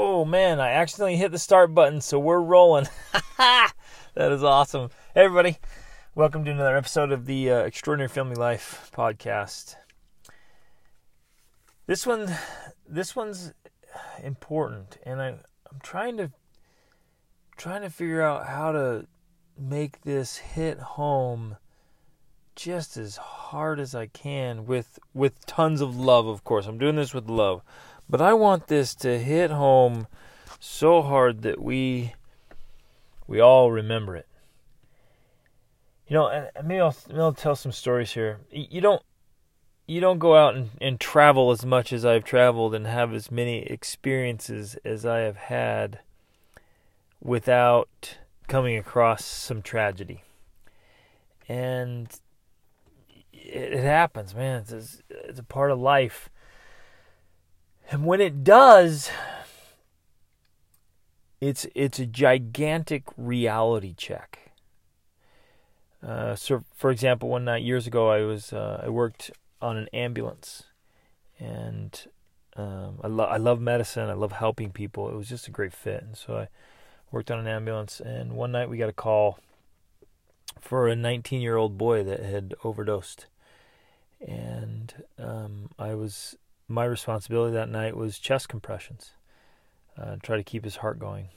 Oh man, I accidentally hit the start button, so we're rolling. that is awesome. Hey everybody, welcome to another episode of the uh, Extraordinary Family Life podcast. This one, this one's important, and I, I'm trying to, trying to figure out how to make this hit home just as hard as I can with with tons of love, of course. I'm doing this with love. But I want this to hit home so hard that we we all remember it. You know, and maybe I'll, maybe I'll tell some stories here. You don't you don't go out and, and travel as much as I've traveled and have as many experiences as I have had without coming across some tragedy. And it, it happens, man. It's, it's a part of life. And when it does, it's it's a gigantic reality check. Uh, so, for example, one night years ago, I was uh, I worked on an ambulance, and um, I love I love medicine. I love helping people. It was just a great fit, and so I worked on an ambulance. And one night we got a call for a 19 year old boy that had overdosed, and um, I was my responsibility that night was chest compressions, uh, try to keep his heart going.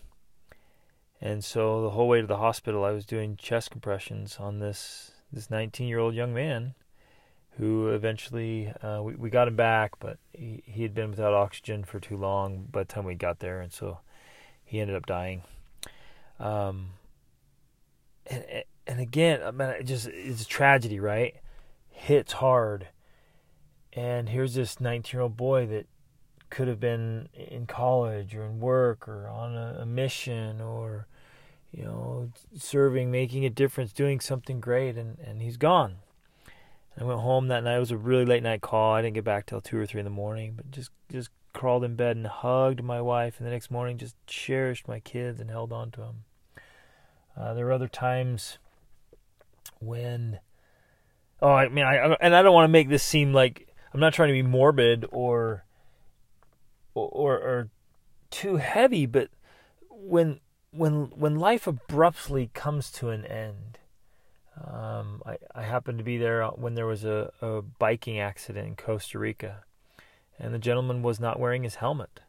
And so the whole way to the hospital, I was doing chest compressions on this this 19 year old young man, who eventually uh, we we got him back, but he he had been without oxygen for too long by the time we got there, and so he ended up dying. Um, and and again, I mean, it just it's a tragedy, right? Hits hard and here's this 19 year old boy that could have been in college or in work or on a, a mission or, you know, serving, making a difference, doing something great, and, and he's gone. I went home that night. It was a really late night call. I didn't get back till two or three in the morning, but just just crawled in bed and hugged my wife. And the next morning, just cherished my kids and held on to them. Uh, there were other times when, oh, I mean, I and I don't want to make this seem like I'm not trying to be morbid or or or too heavy, but when when when life abruptly comes to an end, um, I I happened to be there when there was a, a biking accident in Costa Rica, and the gentleman was not wearing his helmet,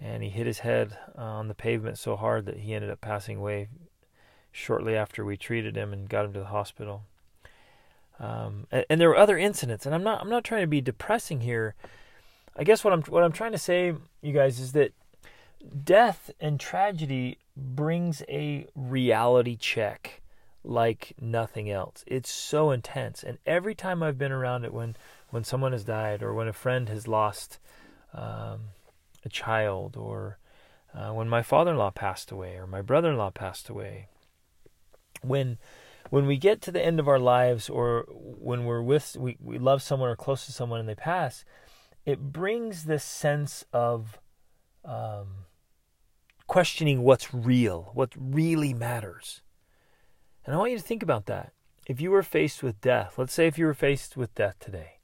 and he hit his head on the pavement so hard that he ended up passing away shortly after we treated him and got him to the hospital. Um, and, and, there were other incidents, and I'm not I'm not trying to be depressing here. I guess what I'm what I'm trying to say, you guys, is that death and tragedy brings a reality check like nothing else. It's so intense, and every time I've been around it, when when someone has died or when a friend has lost um, a child, or uh, when my father-in-law passed away or my brother-in-law passed away, when when we get to the end of our lives or when we're with we, we love someone or close to someone and they pass it brings this sense of um, questioning what's real what really matters. And i want you to think about that. If you were faced with death let's say if you were faced with death today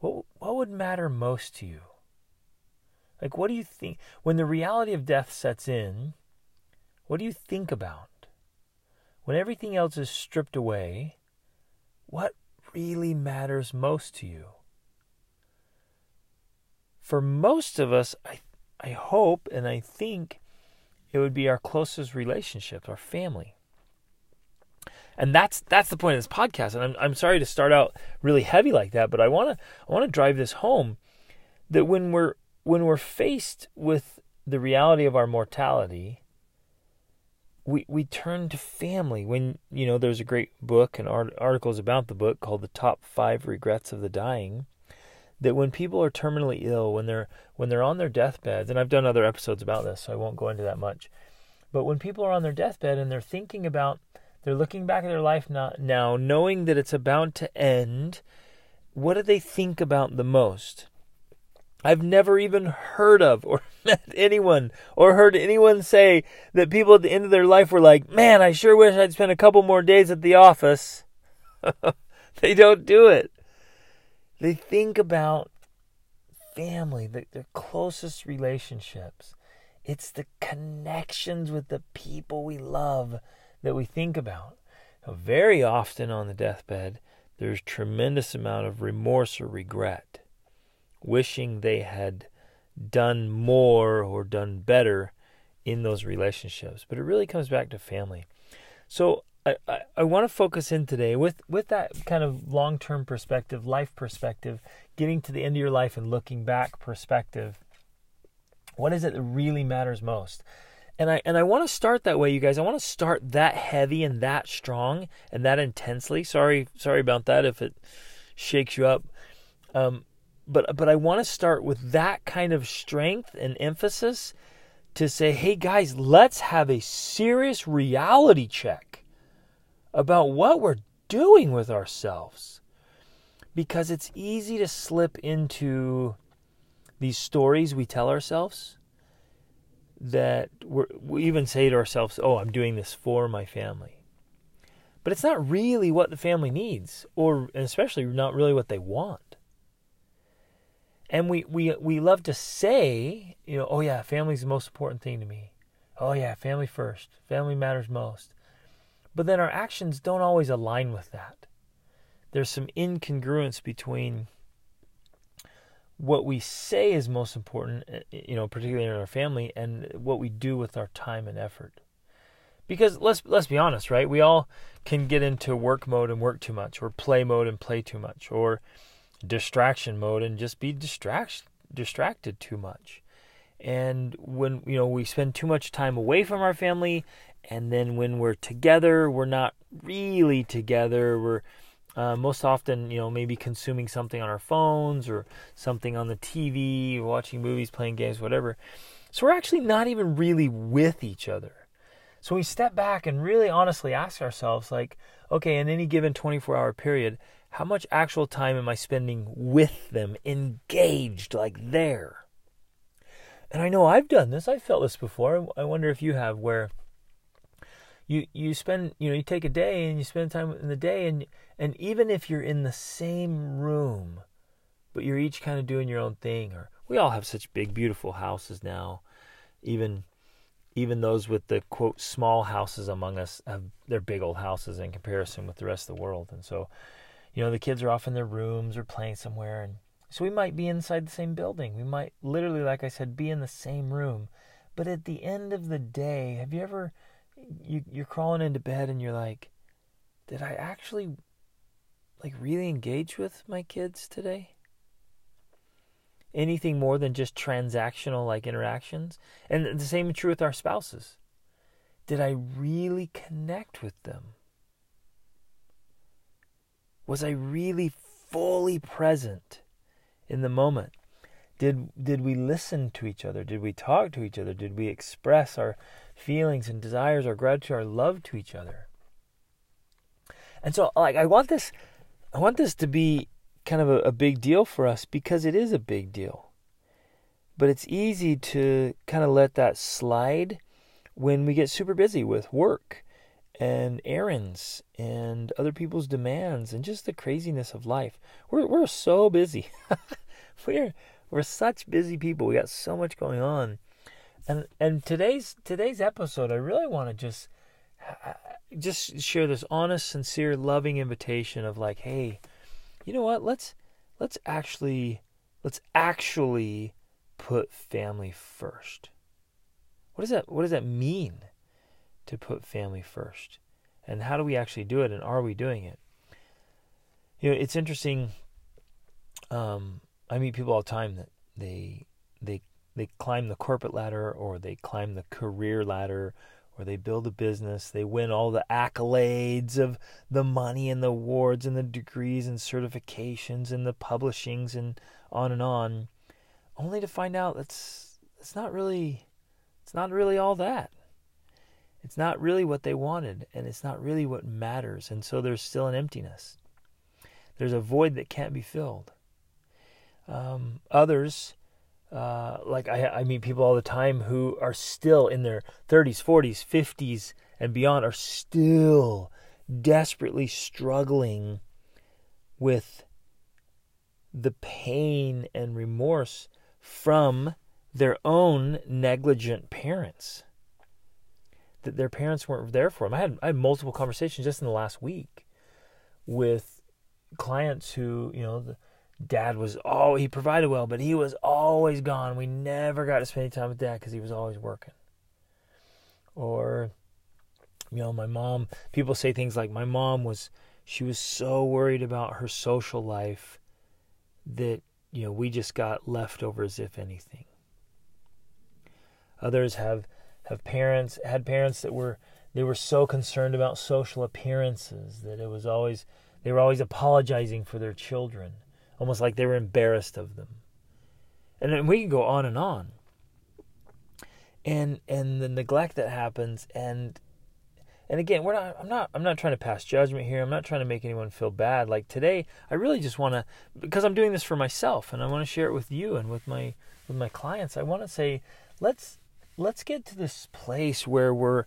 what, what would matter most to you? Like what do you think when the reality of death sets in what do you think about when everything else is stripped away, what really matters most to you? For most of us, I, I hope and I think it would be our closest relationships, our family. And that's that's the point of this podcast. And I'm I'm sorry to start out really heavy like that, but I wanna I wanna drive this home that when we're when we're faced with the reality of our mortality, we we turn to family. When you know there's a great book and art, articles about the book called the top five regrets of the dying that when people are terminally ill when they're when they're on their deathbeds and i've done other episodes about this so i won't go into that much but when people are on their deathbed and they're thinking about they're looking back at their life now, now knowing that it's about to end what do they think about the most I've never even heard of or met anyone or heard anyone say that people at the end of their life were like, man, I sure wish I'd spent a couple more days at the office. they don't do it. They think about family, the, the closest relationships. It's the connections with the people we love that we think about. Now, very often on the deathbed, there's tremendous amount of remorse or regret, wishing they had done more or done better in those relationships. But it really comes back to family. So I, I, I want to focus in today with, with that kind of long term perspective, life perspective, getting to the end of your life and looking back perspective. What is it that really matters most? And I and I want to start that way, you guys. I want to start that heavy and that strong and that intensely. Sorry, sorry about that if it shakes you up. Um, but but I want to start with that kind of strength and emphasis to say, hey guys, let's have a serious reality check about what we're doing with ourselves. Because it's easy to slip into these stories we tell ourselves that we even say to ourselves, oh, I'm doing this for my family. But it's not really what the family needs, or especially not really what they want. And we, we, we love to say, you know, oh yeah, family's the most important thing to me. Oh yeah, family first. Family matters most. But then our actions don't always align with that. There's some incongruence between what we say is most important, eh, eh, you know, particularly in our family, and what we do with our time and effort. Because let's let's be honest, right? We all can get into work mode and work too much, or play mode and play too much, or distraction mode and just be distract, distracted too much. And when you know we spend too much time away from our family, and then when we're together, we're not really together. We're uh, most often, you know, maybe consuming something on our phones or something on the TV, watching movies, playing games, whatever. So we're actually not even really with each other. So we step back and really honestly ask ourselves, like, okay, in any given 24 hour period, how much actual time am I spending with them, engaged, like there? And I know I've done this. I've felt this before. I wonder if you have, where you you spend you know you take a day and you spend time in the day and and even if you're in the same room, but you're each kind of doing your own thing. Or we all have such big, beautiful houses now. Even even those with the quote small houses among us have their big old houses in comparison with the rest of the world. And so you know, the kids are off in their rooms or playing somewhere. And so we might be inside the same building. We might literally, like I said, be in the same room. But at the end of the day, have you ever, you, you're crawling into bed and you're like, did I actually, like, really engage with my kids today? Anything more than just transactional, like, interactions? And the same is true with our spouses. Did I really connect with them? Was I really fully present in the moment? Did, did we listen to each other? Did we talk to each other? Did we express our feelings and desires, our gratitude, our love to each other? And so, like, I want this, I want this to be kind of a, a big deal for us because it is a big deal. But it's easy to kind of let that slide when we get super busy with work and errands and other people's demands and just the craziness of life. We're we're so busy. we're we're such busy people. We got so much going on. And and today's today's episode I really want to just uh, just share this honest, sincere, loving invitation of like, hey, you know what? Let's let's actually let's actually put family first. What does that what does that mean? to put family first? And how do we actually do it? And are we doing it? You know, it's interesting. Um, I meet people all the time that they they they climb the corporate ladder or they climb the career ladder or they build a business, they win all the accolades of the money and the awards and the degrees and certifications and the publishings and on and on, only to find out that's it's not really it's not really all that. It's not really what they wanted, and it's not really what matters. And so there's still an emptiness. There's a void that can't be filled. Um, others, uh, like I, I meet people all the time who are still in their 30s, 40s, 50s, and beyond, are still desperately struggling with the pain and remorse from their own negligent parents that their parents weren't there for them. I had I had multiple conversations just in the last week with clients who, you know, the dad was all he provided well, but he was always gone. We never got to spend any time with dad because he was always working. Or, you know, my mom. People say things like my mom was she was so worried about her social life that you know we just got leftovers if anything. Others have have parents had parents that were they were so concerned about social appearances that it was always they were always apologizing for their children, almost like they were embarrassed of them. And then we can go on and on. And and the neglect that happens and and again, we're not I'm not I'm not trying to pass judgment here. I'm not trying to make anyone feel bad. Like today, I really just want to because I'm doing this for myself and I want to share it with you and with my with my clients. I want to say let's let's get to this place where we're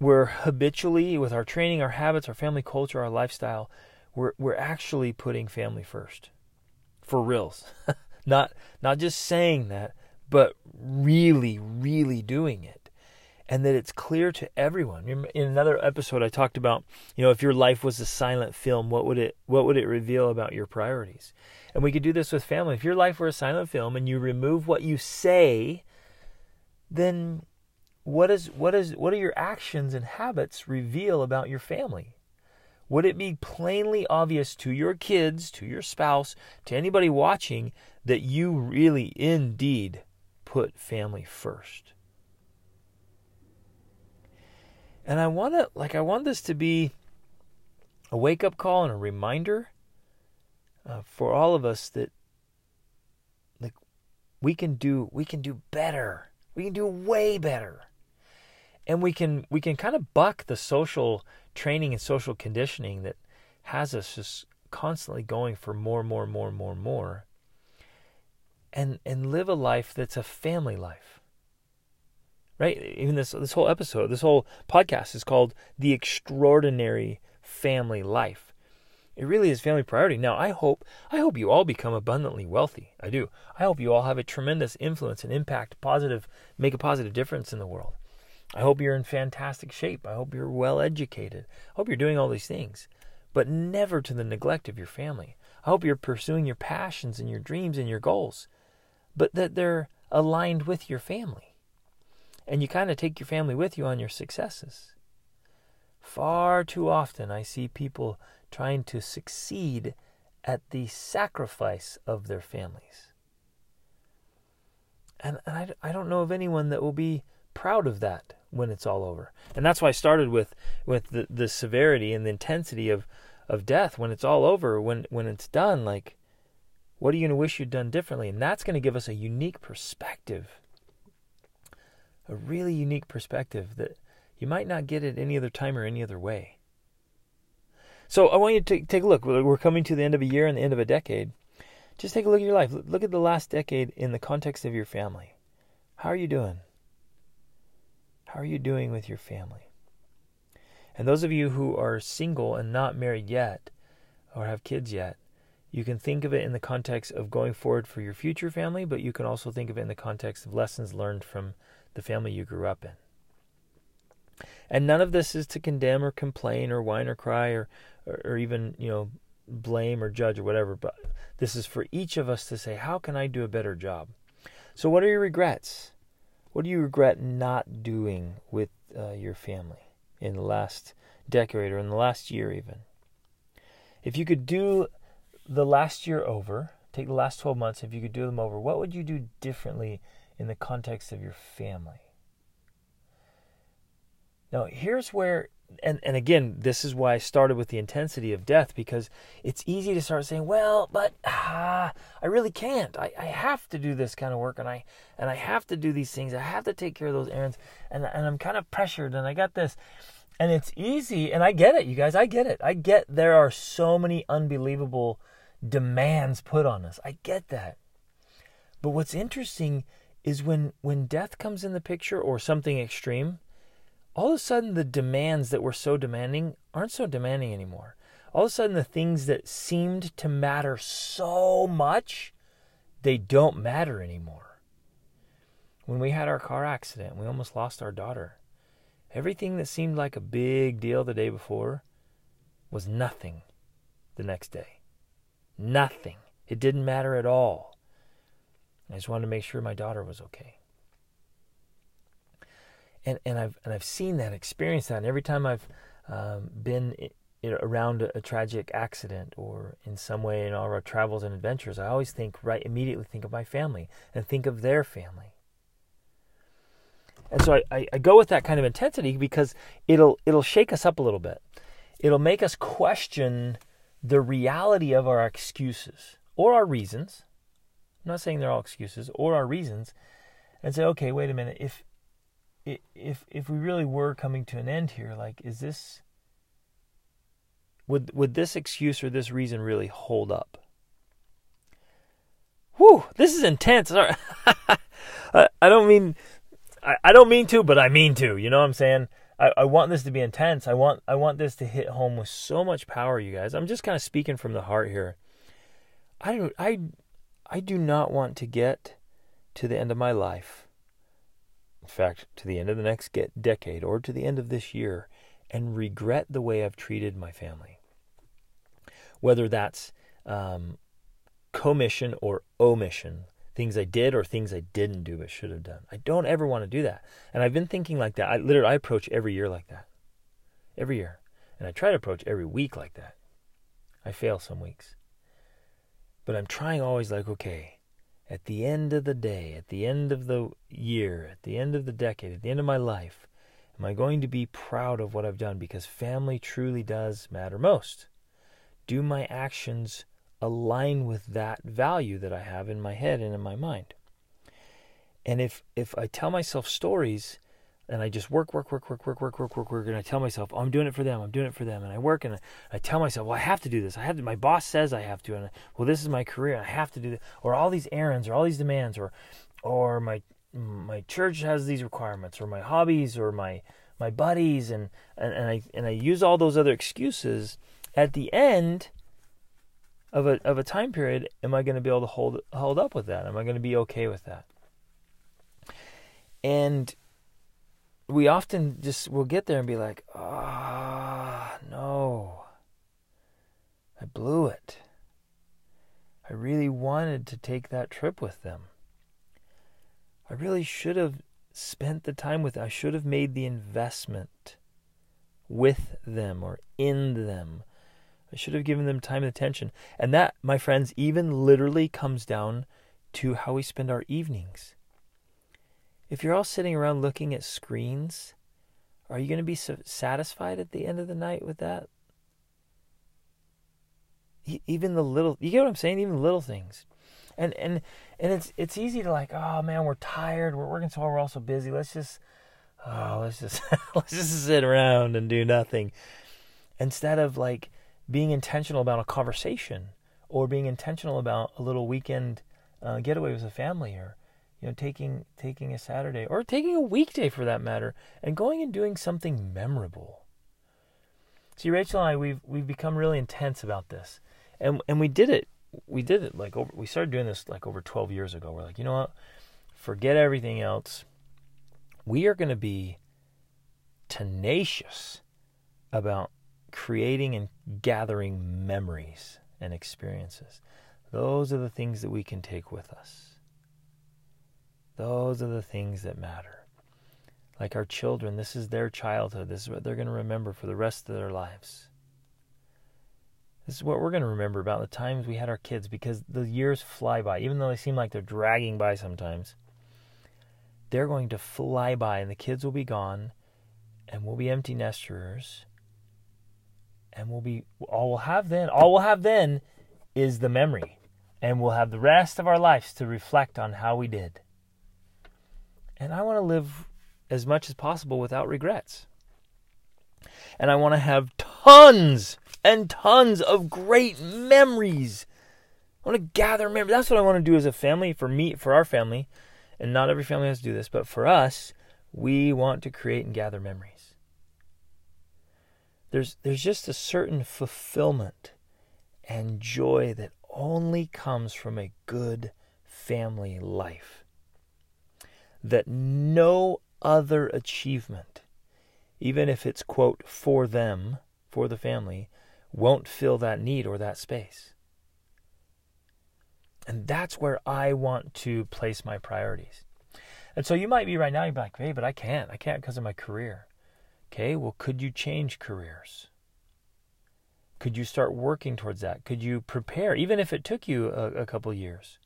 we're habitually with our training, our habits, our family culture, our lifestyle, we're we're actually putting family first. For reals. not not just saying that, but really really doing it. And that it's clear to everyone. In another episode I talked about, you know, if your life was a silent film, what would it what would it reveal about your priorities? And we could do this with family. If your life were a silent film and you remove what you say then what is what is what do your actions and habits reveal about your family? Would it be plainly obvious to your kids, to your spouse, to anybody watching that you really indeed put family first? And I want to like I want this to be a wake-up call and a reminder uh, for all of us that like we can do we can do better we can do way better. And we can we can kind of buck the social training and social conditioning that has us just constantly going for more, more, more, more, more. And and live a life that's a family life. Right? Even this this whole episode, this whole podcast is called The Extraordinary Family Life. It really is family priority. Now, I hope I hope you all become abundantly wealthy. I do. I hope you all have a tremendous influence and impact, positive, make a positive difference in the world. I hope you're in fantastic shape. I hope you're well educated. I hope you're doing all these things, but never to the neglect of your family. I hope you're pursuing your passions and your dreams and your goals, but that they're aligned with your family. And you kind of take your family with you on your successes. Far too often, I see people trying to succeed at the sacrifice of their families. And, and I, I don't know of anyone that will be proud of that when it's all over. And that's why I started with, with the, the severity and the intensity of, of death when it's all over, when, when it's done. Like, what are you going to wish you'd done differently? And that's going to give us a unique perspective, a really unique perspective that you might not get at any other time or any other way. So I want you to take a look. We're coming to the end of a year and the end of a decade. Just take a look at your life. Look at the last decade in the context of your family. How are you doing? How are you doing with your family? And those of you who are single and not married yet or have kids yet, you can think of it in the context of going forward for your future family, but you can also think of it in the context of lessons learned from the family you grew up in. And none of this is to condemn or complain or whine or cry or, or, or even, you know, blame or judge or whatever, but this is for each of us to say, how can I do a better job? So, what are your regrets? What do you regret not doing with uh, your family in the last decade or in the last year, even? If you could do the last year over, take the last 12 months, if you could do them over, what would you do differently in the context of your family? Now, here's where, and, and again, this is why I started with the intensity of death because it's easy to start saying, well, but ah, I really can't. I, I have to do this kind of work and I and I have to do these things. I have to take care of those errands and, and I'm kind of pressured and I got this. And it's easy, and I get it, you guys. I get it. I get there are so many unbelievable demands put on us. I get that. But what's interesting is when when death comes in the picture or something extreme, all of a sudden the demands that were so demanding aren't so demanding anymore. all of a sudden the things that seemed to matter so much, they don't matter anymore. When we had our car accident, we almost lost our daughter. Everything that seemed like a big deal the day before was nothing the next day. Nothing. It didn't matter at all. I just wanted to make sure my daughter was okay. And and I've and I've seen that, experienced that, and every time I've um, been around a, a, tragic accident or in some way in all our travels and adventures, I always think right immediately think of my family and think of their family. And so I, I, I go with that kind of intensity because it'll it'll shake us up a little bit. It'll make us question the reality of our excuses or our reasons. I'm not saying they're all excuses or our reasons, and say, okay, wait a minute. If if if we really were coming to an end here, like, is this would would this excuse or this reason really hold up? Whew, this is intense. Sorry. I, I don't mean I, I don't mean to, but I mean to. You know what I'm saying? I, I want this to be intense. I want I want this to hit home with so much power, you guys. I'm just kind of speaking from the heart here. I don't I I do not want to get to the end of my life. In fact, to the end of the next get decade or to the end of this year and regret the way I've treated my family. Whether that's um, commission or omission, things I did or things I didn't do but should have done. I don't ever want to do that. And I've been thinking like that. I literally I approach every year like that. Every year. And I try to approach every week like that. I fail some weeks. But I'm trying always like, okay, at the end of the day, at the end of the year, at the end of the decade, at the end of my life, am I going to be proud of what I've done? Because family truly does matter most. Do my actions align with that value that I have in my head and in my mind. And if if I tell myself stories and I just work, work, work, work, work, work, work, work, work, and I tell myself, oh, I'm doing it for them, I'm doing it for them, and I work and I, I tell myself, well, I have to do this. I have to. My boss says I have to, and I, well, this is my career, I have to do this, or all these errands, or all these demands, or or my my church has these requirements, or my hobbies, or my my buddies, and and, and I and I use all those other excuses. At the end, of a of a time period am I going to be able to hold hold up with that? Am I going to be okay with that? And we often just will get there and be like, ah, oh, no, I blew it. I really wanted to take that trip with them. I really should have spent the time with them. I should have made the investment with them or in them I should have given them time and attention. And that, my friends, even literally comes down to how we spend our evenings. If you're all sitting around looking at screens, are you going to be satisfied at the end of the night with that? Even the little, you get what I'm saying? Even little things. And and and it's it's easy to like, oh man, we're tired, we're working so hard, we're also busy. Let's just oh, let's just let's just sit around and do nothing. Instead of like being intentional about a conversation or being intentional about a little weekend uh, getaway with a family or you know taking taking a Saturday or taking a weekday for that matter and going and doing something memorable. See, Rachel and I we've we've become really intense about this, and and we did it we did it like over we started doing this like over 12 years ago. We're like, you know what? Forget everything else. We are going to be tenacious about creating and gathering memories and experiences. Those are the things that we can take with us. Those are the things that matter. Like our children, this is their childhood. This is what they're going to remember for the rest of their lives. This is what we're going to remember about the times we had our kids because the years fly by. Even though they seem like they're dragging by sometimes, they're going to fly by and the kids will be gone and we'll be empty nesters and we'll be all we'll have then all we'll have then is the memory and we'll have the rest of our lives to reflect on how we did and i want to live as much as possible without regrets. And i want to have tons and tons of great memories. I want to gather memories that's what i want to do as a family for me for our family. And not every family has to do this but for us we want to create and gather memories. There's there's just a certain fulfillment and joy that only comes from a good family life. That no other achievement, even if it's, quote, for them, for the family, won't fill that need or that space. And that's where I want to place my priorities. And so you might be right now, you're like, hey, but I can't. I can't because of my career. Okay, well, could you change careers? Could you start working towards that? Could you prepare, even if it took you a, a couple years?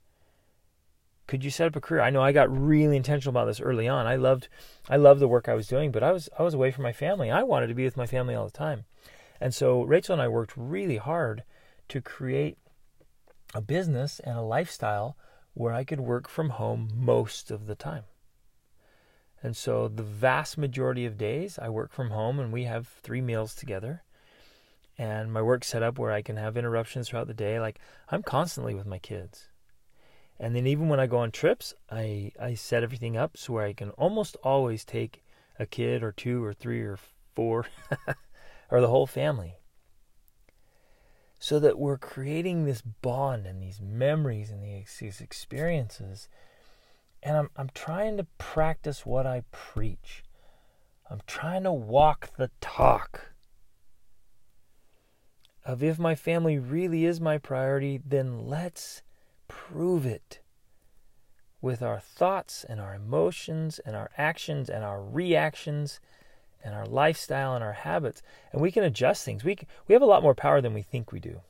Could you set up a career? I know I got really intentional about this early on. I loved, I loved the work I was doing, but I was I was away from my family. I wanted to be with my family all the time, and so Rachel and I worked really hard to create a business and a lifestyle where I could work from home most of the time. And so the vast majority of days I work from home and we have three meals together. And my work set up where I can have interruptions throughout the day. Like I'm constantly with my kids. And then even when I go on trips, I, I set everything up so where I can almost always take a kid or two or three or four or the whole family. So that we're creating this bond and these memories and these experiences and I'm, I'm trying to practice what I preach. I'm trying to walk the talk of if my family really is my priority, then let's prove it with our thoughts and our emotions and our actions and our reactions and our lifestyle and our habits. And we can adjust things. We, we have a lot more power than we think we do.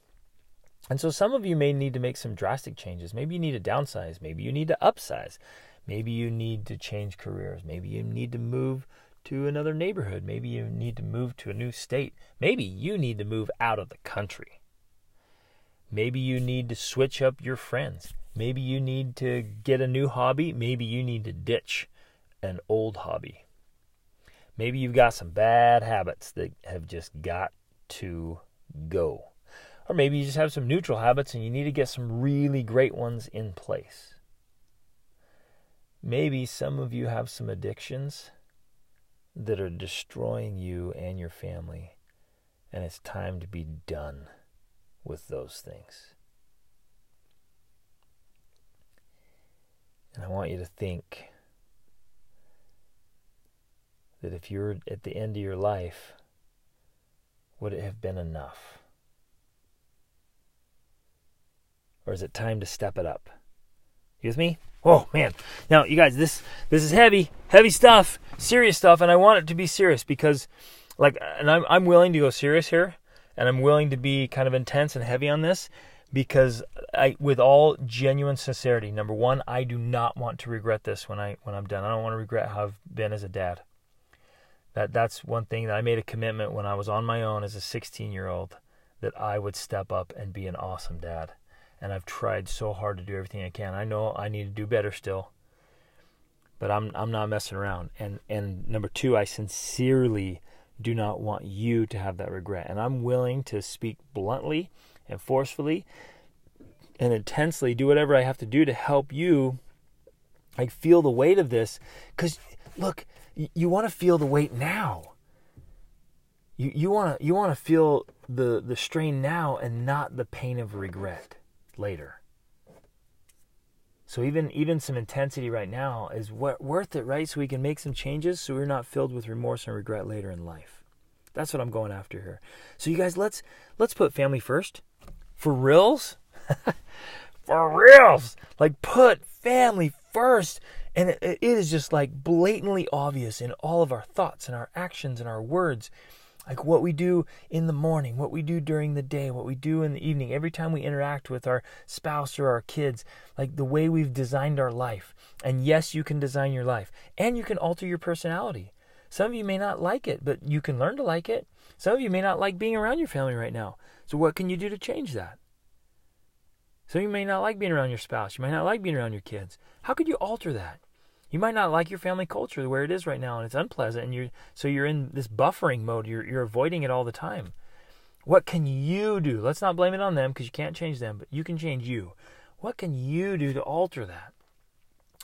And so some of you may need to make some drastic changes. Maybe you need to downsize. Maybe you need to upsize. Maybe you need to change careers. Maybe you need to move to another neighborhood. Maybe you need to move to a new state. Maybe you need to move out of the country. Maybe you need to switch up your friends. Maybe you need to get a new hobby. Maybe you need to ditch an old hobby. Maybe you've got some bad habits that have just got to go. Or maybe you just have some neutral habits and you need to get some really great ones in place. Maybe some of you have some addictions that are destroying you and your family, and it's time to be done with those things. And I want you to think that if you're at the end of your life, would it have been enough? Or is it time to step it up? You with me? Oh man. Now you guys, this this is heavy, heavy stuff, serious stuff, and I want it to be serious because like and I'm I'm willing to go serious here and I'm willing to be kind of intense and heavy on this because I with all genuine sincerity, number one, I do not want to regret this when I when I'm done. I don't want to regret how I've been as a dad. That that's one thing that I made a commitment when I was on my own as a 16 year old that I would step up and be an awesome dad and I've tried so hard to do everything I can. I know I need to do better still, but I'm I'm not messing around. And and number two, I sincerely do not want you to have that regret, and I'm willing to speak bluntly and forcefully and intensely, do whatever I have to do to help you. Like feel the weight of this, because look, you, you want to feel the weight now. You you want to you want to feel the the strain now and not the pain of regret later. So even even some intensity right now is worth it, right? So we can make some changes so we're not filled with remorse and regret later in life. That's what I'm going after here. So you guys, let's let's put family first. For reals? For reals. Like put family first. And it, it is just like blatantly obvious in all of our thoughts and our actions and our words like what we do in the morning, what we do during the day, what we do in the evening, every time we interact with our spouse or our kids, like the way we've designed our life. And yes, you can design your life and you can alter your personality. Some of you may not like it, but you can learn to like it. Some of you may not like being around your family right now. So, what can you do to change that? Some of you may not like being around your spouse. You might not like being around your kids. How could you alter that? You might not like your family culture where it is right now and it's unpleasant and you're so you're in this buffering mode. You're you're avoiding it all the time. What can you do? Let's not blame it on them because you can't change them, but you can change you. What can you do to alter that?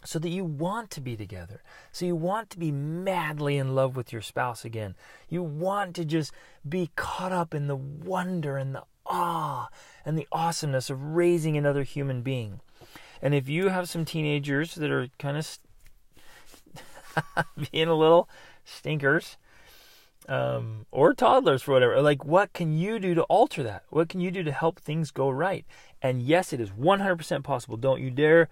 so that you want to be together. So you want to be madly in love with your spouse again. You want to just be caught up in the wonder and the awe and the awesomeness of raising another human being. And if you have some teenagers that are kind of being a little stinkers, um, or toddlers for whatever, like what can you do to alter that? What can you do to help things go right? And yes, it is 100% possible. Don't you dare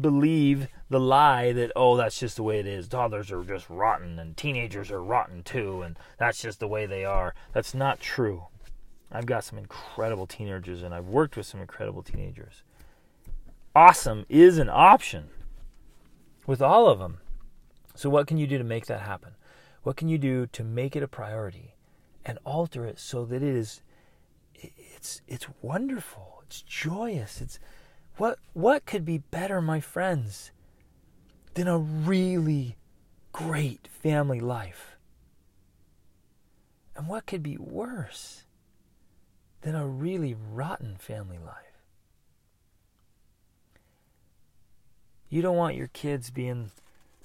believe the lie that oh that's just the way it is toddlers are just rotten and teenagers are rotten too and that's just the way they are that's not true i've got some incredible teenagers and i've worked with some incredible teenagers awesome is an option with all of them so what can you do to make that happen what can you do to make it a priority and alter it so that it is it's it's wonderful it's joyous it's what what could be better, my friends, than a really great family life? And what could be worse than a really rotten family life? You don't want your kids being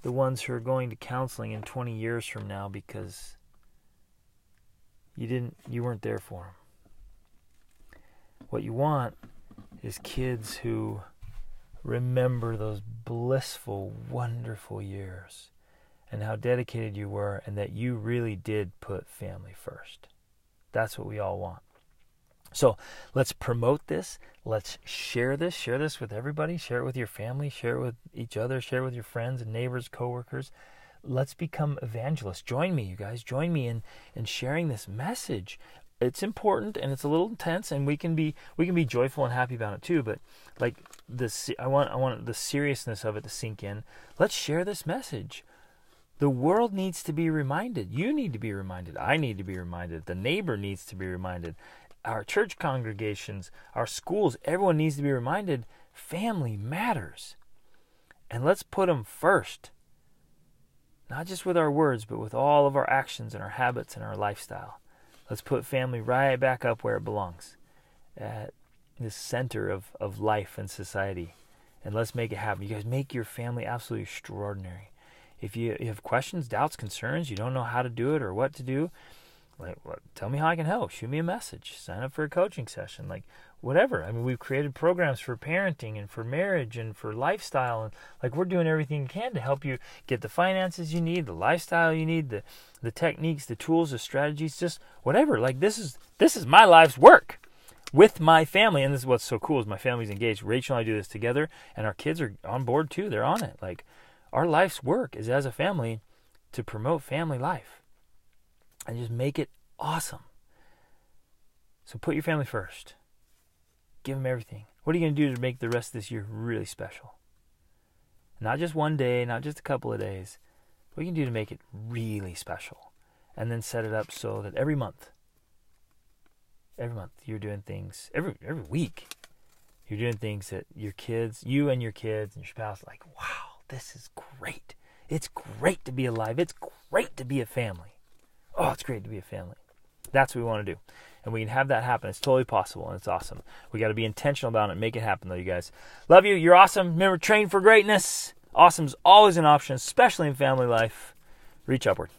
the ones who are going to counseling in 20 years from now because you didn't you weren't there for them. What you want is kids who remember those blissful, wonderful years and how dedicated you were and that you really did put family first. That's what we all want. So let's promote this. Let's share this. Share this with everybody. Share it with your family. Share it with each other. Share it with your friends and neighbors, coworkers. Let's become evangelists. Join me, you guys. Join me in, in sharing this message it's important and it's a little intense and we can be we can be joyful and happy about it too but like this i want i want the seriousness of it to sink in let's share this message the world needs to be reminded you need to be reminded i need to be reminded the neighbor needs to be reminded our church congregations our schools everyone needs to be reminded family matters and let's put them first not just with our words but with all of our actions and our habits and our lifestyle Let's put family right back up where it belongs, at the center of, of life and society. And let's make it happen. You guys make your family absolutely extraordinary. If you, you have questions, doubts, concerns, you don't know how to do it or what to do, like, tell me how I can help. Shoot me a message. Sign up for a coaching session. Like, whatever. I mean, we've created programs for parenting and for marriage and for lifestyle, and like we're doing everything we can to help you get the finances you need, the lifestyle you need, the the techniques, the tools, the strategies, just whatever. Like this is this is my life's work with my family, and this is what's so cool is my family's engaged. Rachel and I do this together, and our kids are on board too. They're on it. Like our life's work is as a family to promote family life and just make it awesome. So put your family first. Give them everything. What are you going to do to make the rest of this year really special? Not just one day, not just a couple of days. What you can do to make it really special. And then set it up so that every month, every month, you're doing things, every, every week, you're doing things that your kids, you and your kids and your spouse, like, wow, this is great. It's great to be alive. It's great to be a family. Oh, it's great to be a family. That's what we want to do and we can have that happen. It's totally possible and it's awesome. We got to be intentional about it. Make it happen, though, you guys. Love you. You're awesome. Remember, train for greatness. Awesome's always an option, especially in family life. Reach upward.